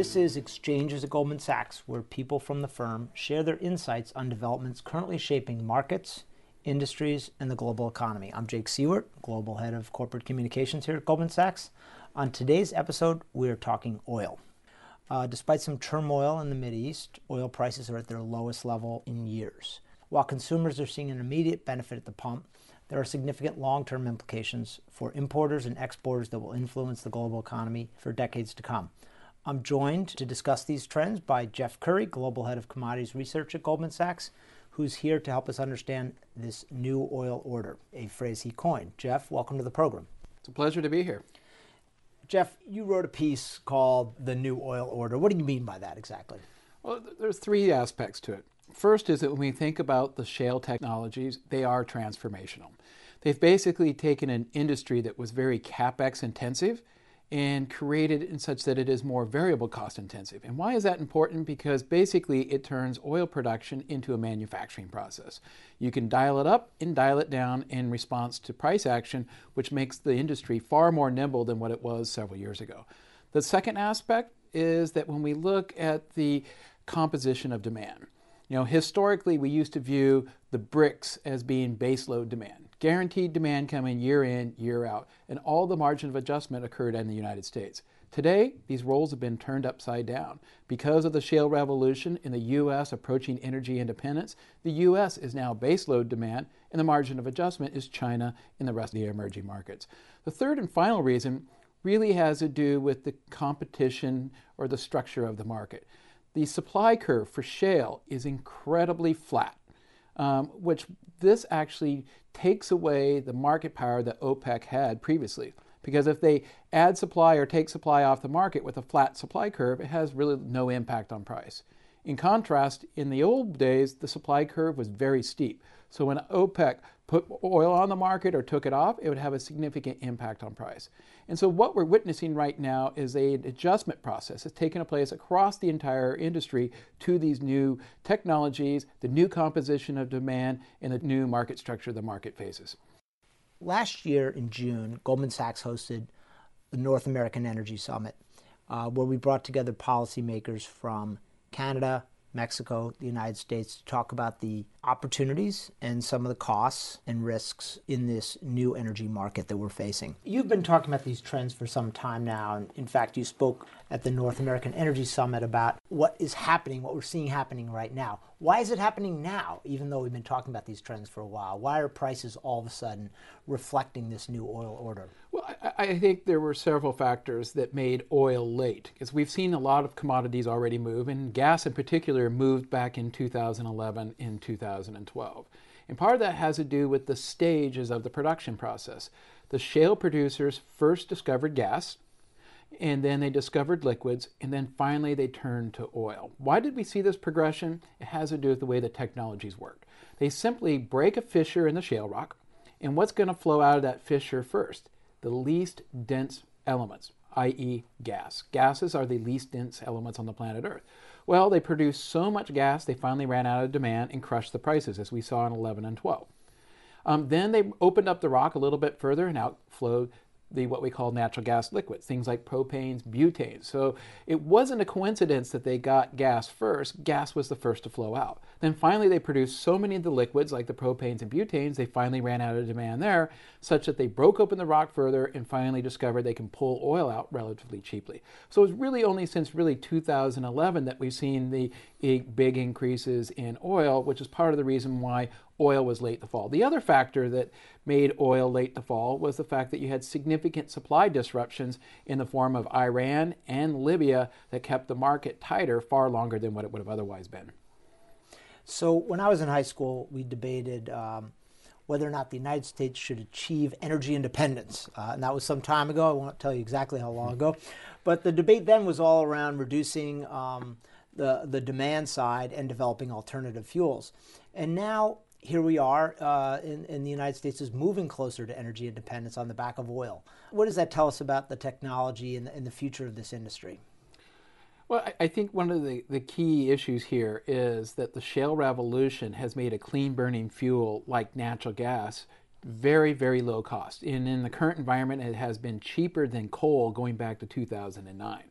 This is Exchanges at Goldman Sachs, where people from the firm share their insights on developments currently shaping markets, industries, and the global economy. I'm Jake Siewert, Global Head of Corporate Communications here at Goldman Sachs. On today's episode, we are talking oil. Uh, despite some turmoil in the Mideast, oil prices are at their lowest level in years. While consumers are seeing an immediate benefit at the pump, there are significant long term implications for importers and exporters that will influence the global economy for decades to come. I'm joined to discuss these trends by Jeff Currie, Global Head of Commodities Research at Goldman Sachs, who's here to help us understand this new oil order, a phrase he coined. Jeff, welcome to the program. It's a pleasure to be here. Jeff, you wrote a piece called The New Oil Order. What do you mean by that exactly? Well, there's three aspects to it. First is that when we think about the shale technologies, they are transformational. They've basically taken an industry that was very capex intensive and created in such that it is more variable cost intensive. And why is that important? Because basically it turns oil production into a manufacturing process. You can dial it up and dial it down in response to price action, which makes the industry far more nimble than what it was several years ago. The second aspect is that when we look at the composition of demand, you know, historically we used to view the BRICs as being baseload demand guaranteed demand coming year in, year out, and all the margin of adjustment occurred in the United States. Today, these roles have been turned upside down. Because of the shale revolution in the U.S. approaching energy independence, the U.S. is now baseload demand, and the margin of adjustment is China and the rest of the emerging markets. The third and final reason really has to do with the competition or the structure of the market. The supply curve for shale is incredibly flat um, which this actually takes away the market power that OPEC had previously. Because if they add supply or take supply off the market with a flat supply curve, it has really no impact on price. In contrast, in the old days, the supply curve was very steep. So when OPEC put oil on the market or took it off, it would have a significant impact on price. And so what we're witnessing right now is an adjustment process that's taking place across the entire industry to these new technologies, the new composition of demand, and the new market structure the market faces. Last year in June, Goldman Sachs hosted the North American Energy Summit, uh, where we brought together policymakers from Canada, Mexico, the United States to talk about the opportunities and some of the costs and risks in this new energy market that we're facing. You've been talking about these trends for some time now. And in fact, you spoke at the North American Energy Summit about what is happening, what we're seeing happening right now. Why is it happening now, even though we've been talking about these trends for a while? Why are prices all of a sudden reflecting this new oil order? Well, I, I think there were several factors that made oil late, because we've seen a lot of commodities already move, and gas in particular moved back in 2011 and 2012. And part of that has to do with the stages of the production process. The shale producers first discovered gas, and then they discovered liquids, and then finally they turned to oil. Why did we see this progression? It has to do with the way the technologies work. They simply break a fissure in the shale rock, and what's going to flow out of that fissure first? The least dense elements, i.e., gas. Gases are the least dense elements on the planet Earth. Well, they produced so much gas they finally ran out of demand and crushed the prices, as we saw in 11 and 12. Um, then they opened up the rock a little bit further and outflowed the what we call natural gas liquids, things like propanes, butanes. So it wasn't a coincidence that they got gas first. Gas was the first to flow out. Then finally they produced so many of the liquids like the propanes and butanes, they finally ran out of demand there, such that they broke open the rock further and finally discovered they can pull oil out relatively cheaply. So it's really only since really 2011 that we've seen the big increases in oil, which is part of the reason why oil was late to fall. The other factor that made oil late to fall was the fact that you had significant supply disruptions in the form of Iran and Libya that kept the market tighter far longer than what it would have otherwise been. So, when I was in high school, we debated um, whether or not the United States should achieve energy independence. Uh, and that was some time ago. I won't tell you exactly how long ago. But the debate then was all around reducing um, the, the demand side and developing alternative fuels. And now here we are uh, in, in, the United States is moving closer to energy independence on the back of oil. What does that tell us about the technology and the, and the future of this industry? Well, I think one of the, the key issues here is that the shale revolution has made a clean burning fuel like natural gas very, very low cost. And in the current environment, it has been cheaper than coal going back to 2009.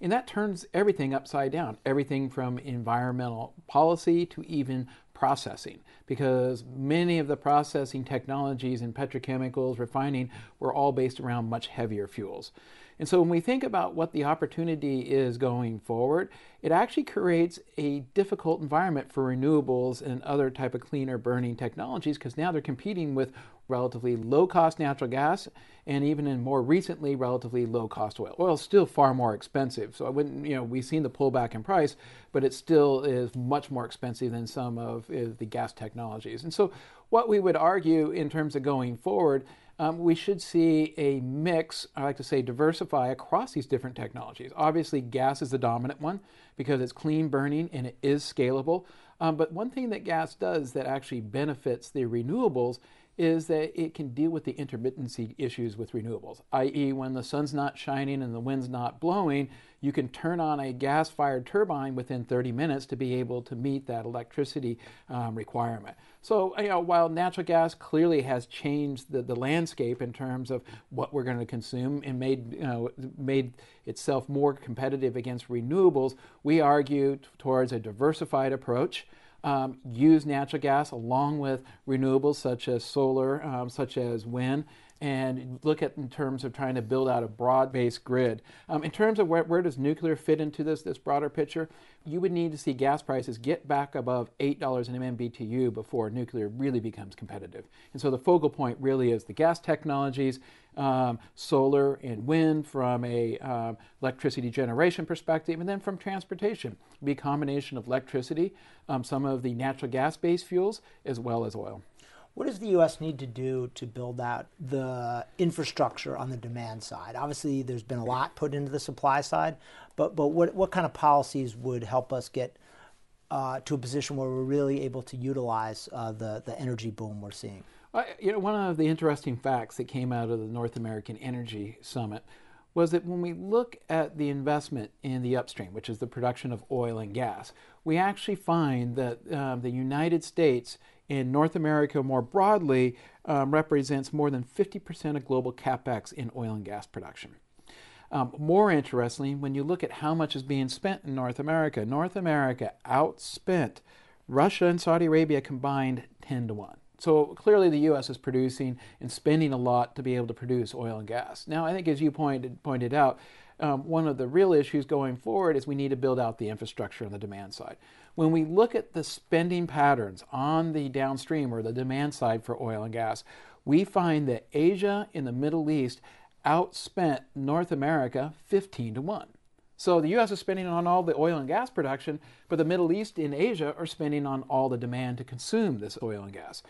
And that turns everything upside down, everything from environmental policy to even processing, because many of the processing technologies in petrochemicals, refining, were all based around much heavier fuels. And so when we think about what the opportunity is going forward, it actually creates a difficult environment for renewables and other type of cleaner burning technologies because now they're competing with relatively low cost natural gas and even in more recently relatively low cost oil. Oil is still far more expensive. So I wouldn't, you know, we've seen the pullback in price, but it still is much more expensive than some of uh, the gas technologies. And so what we would argue in terms of going forward um, we should see a mix, I like to say diversify across these different technologies. Obviously, gas is the dominant one because it's clean burning and it is scalable. Um, but one thing that gas does that actually benefits the renewables is that it can deal with the intermittency issues with renewables, i.e., when the sun's not shining and the wind's not blowing, you can turn on a gas fired turbine within 30 minutes to be able to meet that electricity um, requirement. So, you know, while natural gas clearly has changed the, the landscape in terms of what we're going to consume and made, you know, made itself more competitive against renewables, we argue t- towards a diversified approach um, use natural gas along with renewables such as solar, um, such as wind, and look at in terms of trying to build out a broad-based grid. Um, in terms of where, where, does nuclear fit into this this broader picture, you would need to see gas prices get back above eight dollars an MMBTU before nuclear really becomes competitive. And so the focal point really is the gas technologies, um, solar and wind from a uh, electricity generation perspective, and then from transportation, be combination of electricity, um, some of the natural gas-based fuels, as well as oil. What does the U.S. need to do to build out the infrastructure on the demand side? Obviously, there's been a lot put into the supply side, but but what what kind of policies would help us get uh, to a position where we're really able to utilize uh, the the energy boom we're seeing? you know, one of the interesting facts that came out of the North American Energy Summit was that when we look at the investment in the upstream, which is the production of oil and gas, we actually find that um, the United States in North America more broadly um, represents more than 50% of global capex in oil and gas production. Um, more interestingly, when you look at how much is being spent in North America, North America outspent Russia and Saudi Arabia combined 10 to 1. So clearly, the U.S. is producing and spending a lot to be able to produce oil and gas. Now, I think as you pointed pointed out, um, one of the real issues going forward is we need to build out the infrastructure on the demand side. When we look at the spending patterns on the downstream or the demand side for oil and gas, we find that Asia and the Middle East outspent North America 15 to 1. So the US is spending on all the oil and gas production, but the Middle East and Asia are spending on all the demand to consume this oil and gas.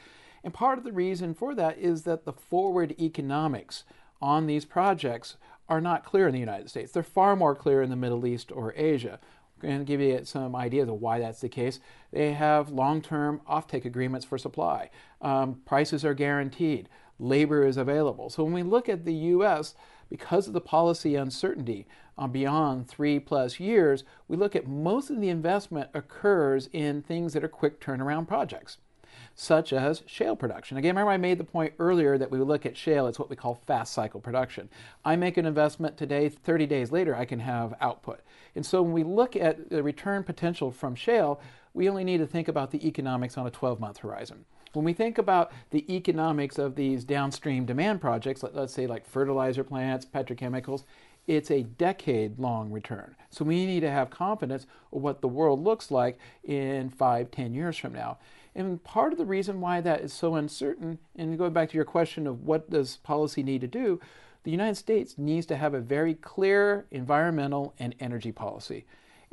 And part of the reason for that is that the forward economics on these projects are not clear in the United States. They're far more clear in the Middle East or Asia and give you some ideas of why that's the case. They have long term offtake agreements for supply, um, prices are guaranteed, labor is available. So when we look at the U.S., because of the policy uncertainty uh, beyond three plus years, we look at most of the investment occurs in things that are quick turnaround projects such as shale production. Again, remember I made the point earlier that we look at shale, it's what we call fast cycle production. I make an investment today, 30 days later, I can have output. And so when we look at the return potential from shale, we only need to think about the economics on a 12 month horizon. When we think about the economics of these downstream demand projects, let, us say like fertilizer plants, petrochemicals, it's a decade long return. So we need to have confidence of what the world looks like in five, ten years from now. And part of the reason why that is so uncertain, and going back to your question of what does policy need to do, the United States needs to have a very clear environmental and energy policy.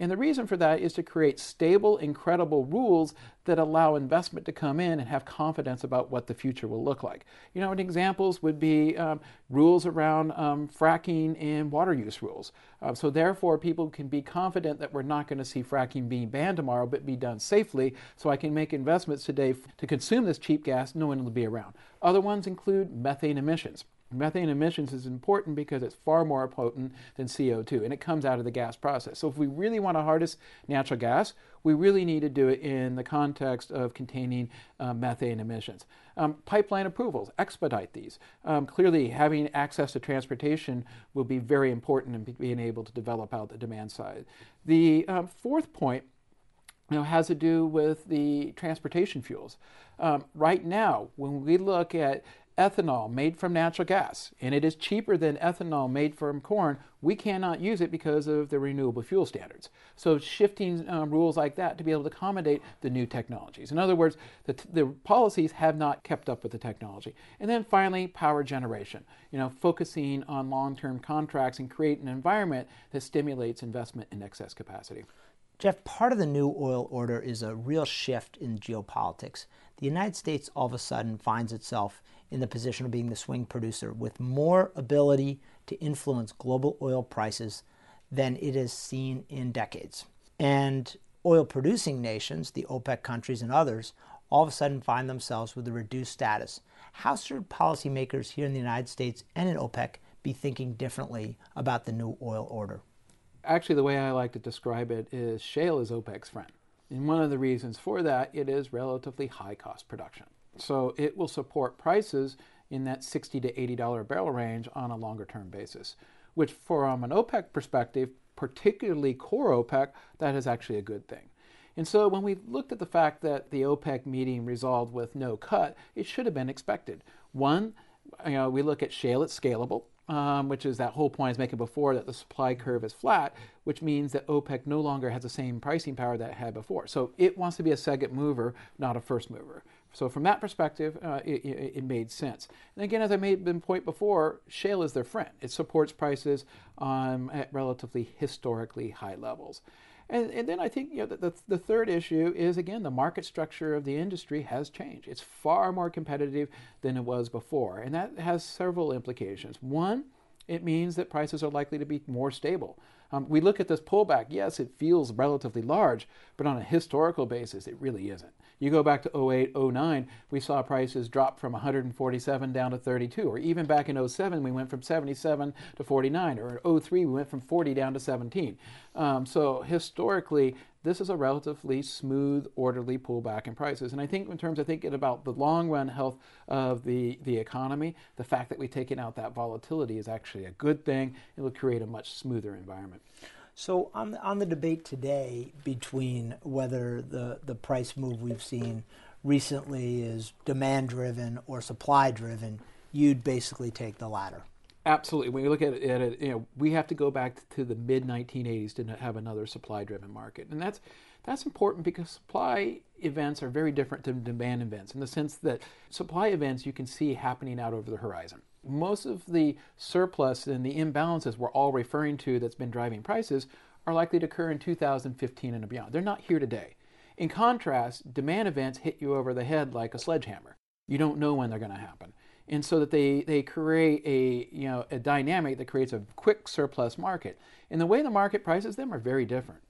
And the reason for that is to create stable and credible rules that allow investment to come in and have confidence about what the future will look like. You know, examples would be um, rules around um, fracking and water use rules. Uh, so, therefore, people can be confident that we're not going to see fracking being banned tomorrow, but be done safely. So, I can make investments today to consume this cheap gas, no one will be around. Other ones include methane emissions. Methane emissions is important because it's far more potent than CO2 and it comes out of the gas process. So if we really want to harness natural gas, we really need to do it in the context of containing uh, methane emissions. Um, pipeline approvals, expedite these. Um, clearly, having access to transportation will be very important in being able to develop out the demand side. The um, fourth point you know, has to do with the transportation fuels. Um, right now, when we look at ethanol made from natural gas and it is cheaper than ethanol made from corn, we cannot use it because of the renewable fuel standards. So, shifting um, rules like that to be able to accommodate the new technologies. In other words, the, t- the policies have not kept up with the technology. And then finally, power generation. You know, focusing on long term contracts and create an environment that stimulates investment in excess capacity. Jeff, part of the new oil order is a real shift in geopolitics. The United States all of a sudden finds itself in the position of being the swing producer with more ability to influence global oil prices than it has seen in decades. And oil producing nations, the OPEC countries and others, all of a sudden find themselves with a reduced status. How should policymakers here in the United States and in OPEC be thinking differently about the new oil order? Actually, the way I like to describe it is shale is OPEC's friend. And one of the reasons for that, it is relatively high cost production. So it will support prices in that 60 to $80 barrel range on a longer term basis, which from an OPEC perspective, particularly core OPEC, that is actually a good thing. And so when we looked at the fact that the OPEC meeting resolved with no cut, it should have been expected. One, you know, we look at shale, it's scalable um, which is that whole point I was making before that the supply curve is flat, which means that OPEC no longer has the same pricing power that it had before. So it wants to be a second mover, not a first mover. So from that perspective, uh, it, it, it, made sense. And again, as I made the point before, shale is their friend. It supports prices um, at relatively historically high levels. And, and then I think you know, the, the, the, third issue is again the market structure of the industry has changed. It's far more competitive than it was before, and that has several implications. One, it means that prices are likely to be more stable. Um, we look at this pullback, yes, it feels relatively large, but on a historical basis, it really isn't. You go back to 08, 09, we saw prices drop from 147 down to 32. Or even back in 07, we went from 77 to 49. Or in 03, we went from 40 down to 17. Um, so historically, this is a relatively smooth, orderly pullback in prices. And I think in terms of thinking about the long run health of the, the economy, the fact that we've taken out that volatility is actually a good thing. It will create a much smoother environment. So on on the debate today between whether the the price move we've seen recently is demand driven or supply driven, you'd basically take the latter. Absolutely. When you look at it, at it, you know, we have to go back to the mid 1980s to have another supply-driven market, and that's that's important because supply events are very different than demand events in the sense that supply events you can see happening out over the horizon. Most of the surplus and the imbalances we're all referring to that's been driving prices are likely to occur in 2015 and beyond. They're not here today. In contrast, demand events hit you over the head like a sledgehammer. You don't know when they're going to happen. And so that they, they create a, you know, a dynamic that creates a quick surplus market. And the way the market prices them are very different.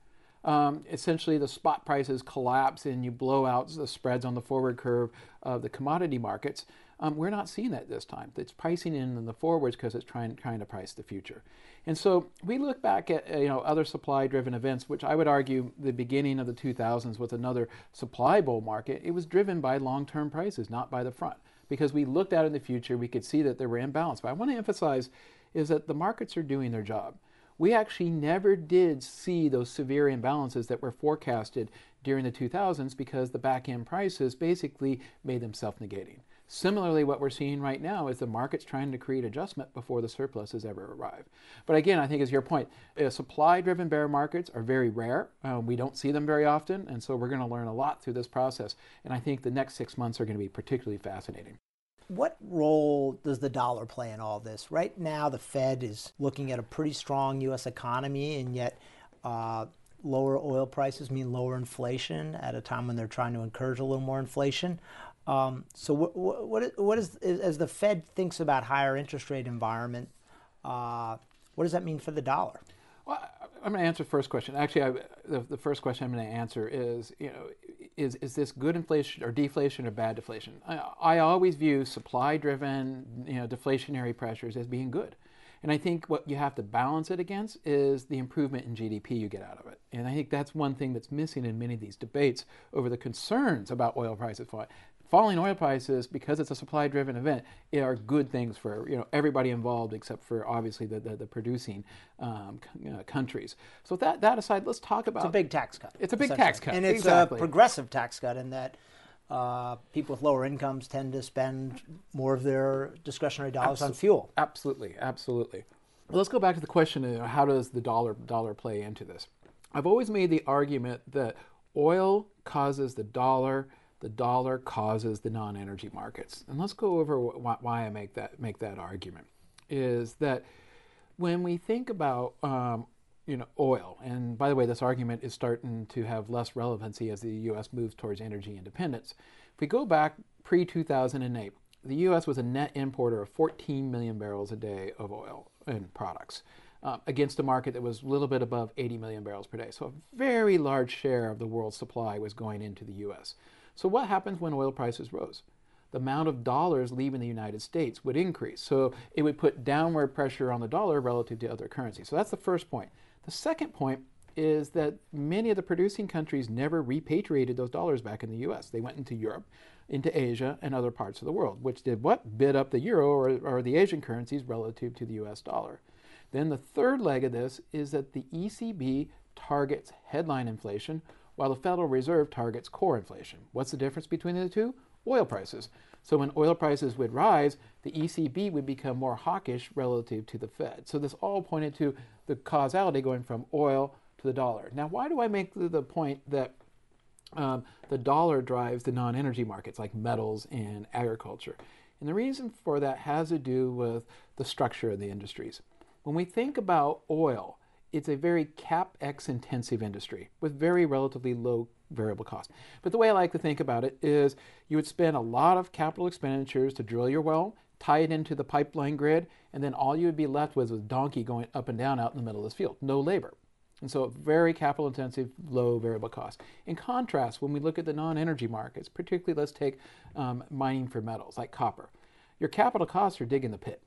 Um, essentially, the spot prices collapse and you blow out the spreads on the forward curve of the commodity markets. Um, we're not seeing that this time. It's pricing in the forwards because it's trying trying to price the future. And so we look back at you know other supply-driven events, which I would argue the beginning of the 2000s was another supply bull market. It was driven by long-term prices, not by the front, because we looked out in the future, we could see that there were imbalance. But I want to emphasize is that the markets are doing their job. We actually never did see those severe imbalances that were forecasted during the 2000s because the back end prices basically made them self negating. Similarly, what we're seeing right now is the market's trying to create adjustment before the surpluses ever arrive. But again, I think as your point, uh, supply-driven bear markets are very rare. Uh, we don't see them very often, and so we're going to learn a lot through this process. And I think the next six months are going to be particularly fascinating. What role does the dollar play in all this? Right now, the Fed is looking at a pretty strong U.S. economy, and yet uh, lower oil prices mean lower inflation at a time when they're trying to encourage a little more inflation. Um, so what, what, is, as the Fed thinks about higher interest rate environment, uh, what does that mean for the dollar? Well, I'm going to answer the first question. Actually, I, the, the first question I'm going to answer is, you know, is, is this good inflation or deflation or bad deflation? I, I always view supply-driven, you know, deflationary pressures as being good. And I think what you have to balance it against is the improvement in GDP you get out of it. And I think that's one thing that's missing in many of these debates over the concerns about oil prices falling. Falling oil prices, because it's a supply-driven event, are good things for you know everybody involved, except for obviously the the, the producing um, uh, countries. So that that aside, let's talk about it's a big tax cut. It's a big tax cut, and it's exactly. a progressive tax cut in that uh, people with lower incomes tend to spend more of their discretionary dollars on fuel. Absolutely, absolutely. Well, let's go back to the question: of how does the dollar dollar play into this? I've always made the argument that oil causes the dollar, the dollar causes the non-energy markets. And let's go over wh- why I make that make that argument. Is that when we think about um, you know oil, and by the way, this argument is starting to have less relevancy as the U.S. moves towards energy independence. If we go back pre 2008, the U.S. was a net importer of 14 million barrels a day of oil and products uh, against a market that was a little bit above 80 million barrels per day. So a very large share of the world's supply was going into the U.S. So what happens when oil prices rose? The amount of dollars leaving the United States would increase. So it would put downward pressure on the dollar relative to other currencies. So that's the first point. The second point is that many of the producing countries never repatriated those dollars back in the US. They went into Europe, into Asia, and other parts of the world, which did what? Bid up the euro or, or the Asian currencies relative to the US dollar. Then the third leg of this is that the ECB targets headline inflation while the Federal Reserve targets core inflation. What's the difference between the two? Oil prices. So when oil prices would rise, the ECB would become more hawkish relative to the Fed. So this all pointed to the causality going from oil to the dollar. Now, why do I make the point that um, the dollar drives the non energy markets like metals and agriculture? And the reason for that has to do with the structure of the industries. When we think about oil, it's a very capex intensive industry with very relatively low variable cost. But the way I like to think about it is you would spend a lot of capital expenditures to drill your well, tie it into the pipeline grid, and then all you would be left with was donkey going up and down out in the middle of this field. No labor. And so very capital intensive, low variable cost. In contrast, when we look at the non-energy markets, particularly let's take um, mining for metals like copper, your capital costs are digging the pit.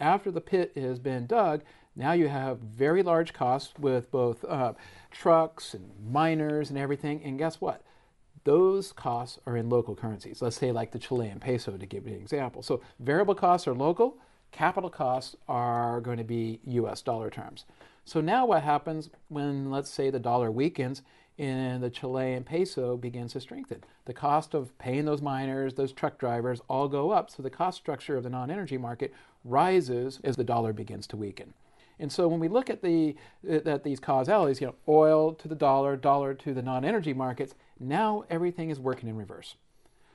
After the pit has been dug, now you have very large costs with both uh, trucks and miners and everything. And guess what? Those costs are in local currencies. Let's say like the Chilean peso to give you an example. So variable costs are local, capital costs are going to be US dollar terms. So now what happens when let's say the dollar weakens and the Chilean peso begins to strengthen? The cost of paying those miners, those truck drivers all go up. So the cost structure of the non-energy market rises as the dollar begins to weaken. And so when we look at the uh, at these causalities, you know, oil to the dollar, dollar to the non-energy markets, now everything is working in reverse.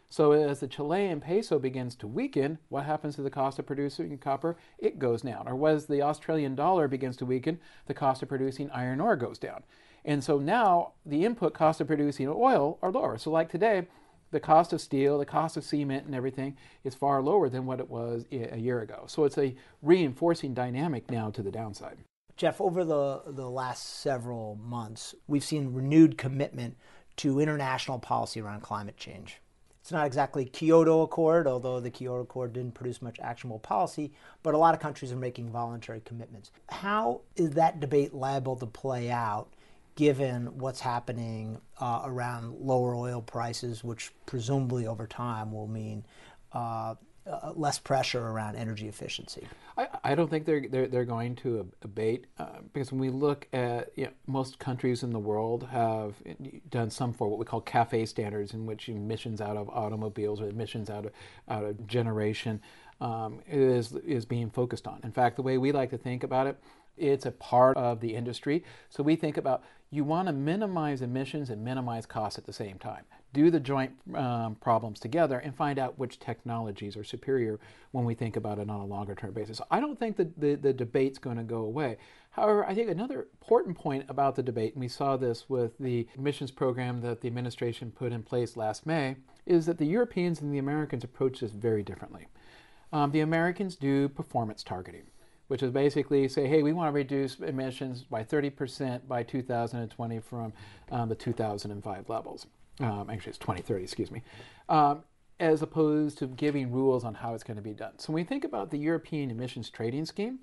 So as the Chilean peso begins to weaken, what happens to the cost of producing copper? It goes down. Or as the Australian dollar begins to weaken, the cost of producing iron ore goes down. And so now the input cost of producing oil are lower. So like today, the cost of steel, the cost of cement, and everything is far lower than what it was a year ago. So it's a reinforcing dynamic now to the downside. Jeff, over the, the last several months, we've seen renewed commitment to international policy around climate change. It's not exactly Kyoto Accord, although the Kyoto Accord didn't produce much actionable policy, but a lot of countries are making voluntary commitments. How is that debate liable to play out given what's happening uh, around lower oil prices, which presumably over time will mean uh, uh, less pressure around energy efficiency? I, I don't think they're, they're, they're going to abate uh, because when we look at you know, most countries in the world have done some for what we call CAFE standards, in which emissions out of automobiles or emissions out of, out of generation um, is, is being focused on. In fact, the way we like to think about it, it's a part of the industry. So we think about you want to minimize emissions and minimize costs at the same time. Do the joint um, problems together and find out which technologies are superior when we think about it on a longer term basis. So I don't think that the, the debate's going to go away. However, I think another important point about the debate, and we saw this with the emissions program that the administration put in place last May, is that the Europeans and the Americans approach this very differently. Um, the Americans do performance targeting which is basically say, hey, we want to reduce emissions by 30% by 2020 from um, the 2005 levels. Um, actually, it's 2030, excuse me. Um, as opposed to giving rules on how it's going to be done. So when we think about the European emissions trading scheme,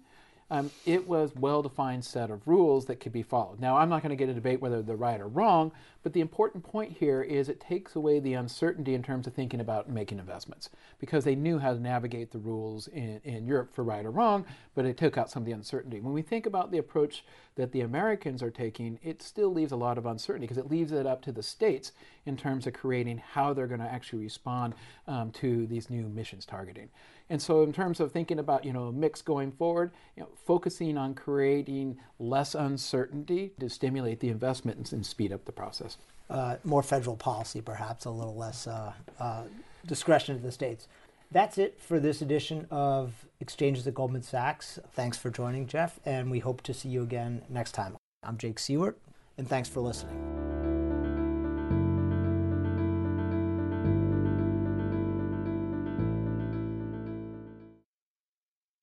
um, it was well-defined set of rules that could be followed. Now, I'm not going to get a debate whether they're right or wrong, but the important point here is it takes away the uncertainty in terms of thinking about making investments because they knew how to navigate the rules in, in Europe for right or wrong, but it took out some of the uncertainty. When we think about the approach that the Americans are taking, it still leaves a lot of uncertainty because it leaves it up to the states in terms of creating how they're going to actually respond um, to these new emissions targeting. And so, in terms of thinking about you know a mix going forward, you know, focusing on creating less uncertainty to stimulate the investments and speed up the process. Uh, more federal policy, perhaps a little less uh, uh, discretion of the states. That's it for this edition of Exchanges at Goldman Sachs. Thanks for joining, Jeff, and we hope to see you again next time. I'm Jake Siewert, and thanks for listening.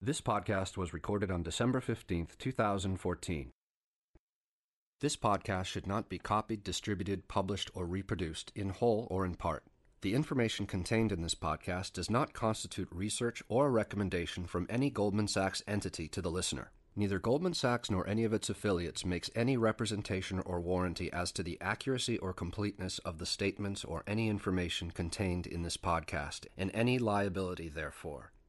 This podcast was recorded on December 15th, 2014. This podcast should not be copied, distributed, published, or reproduced in whole or in part. The information contained in this podcast does not constitute research or a recommendation from any Goldman Sachs entity to the listener. Neither Goldman Sachs nor any of its affiliates makes any representation or warranty as to the accuracy or completeness of the statements or any information contained in this podcast, and any liability therefore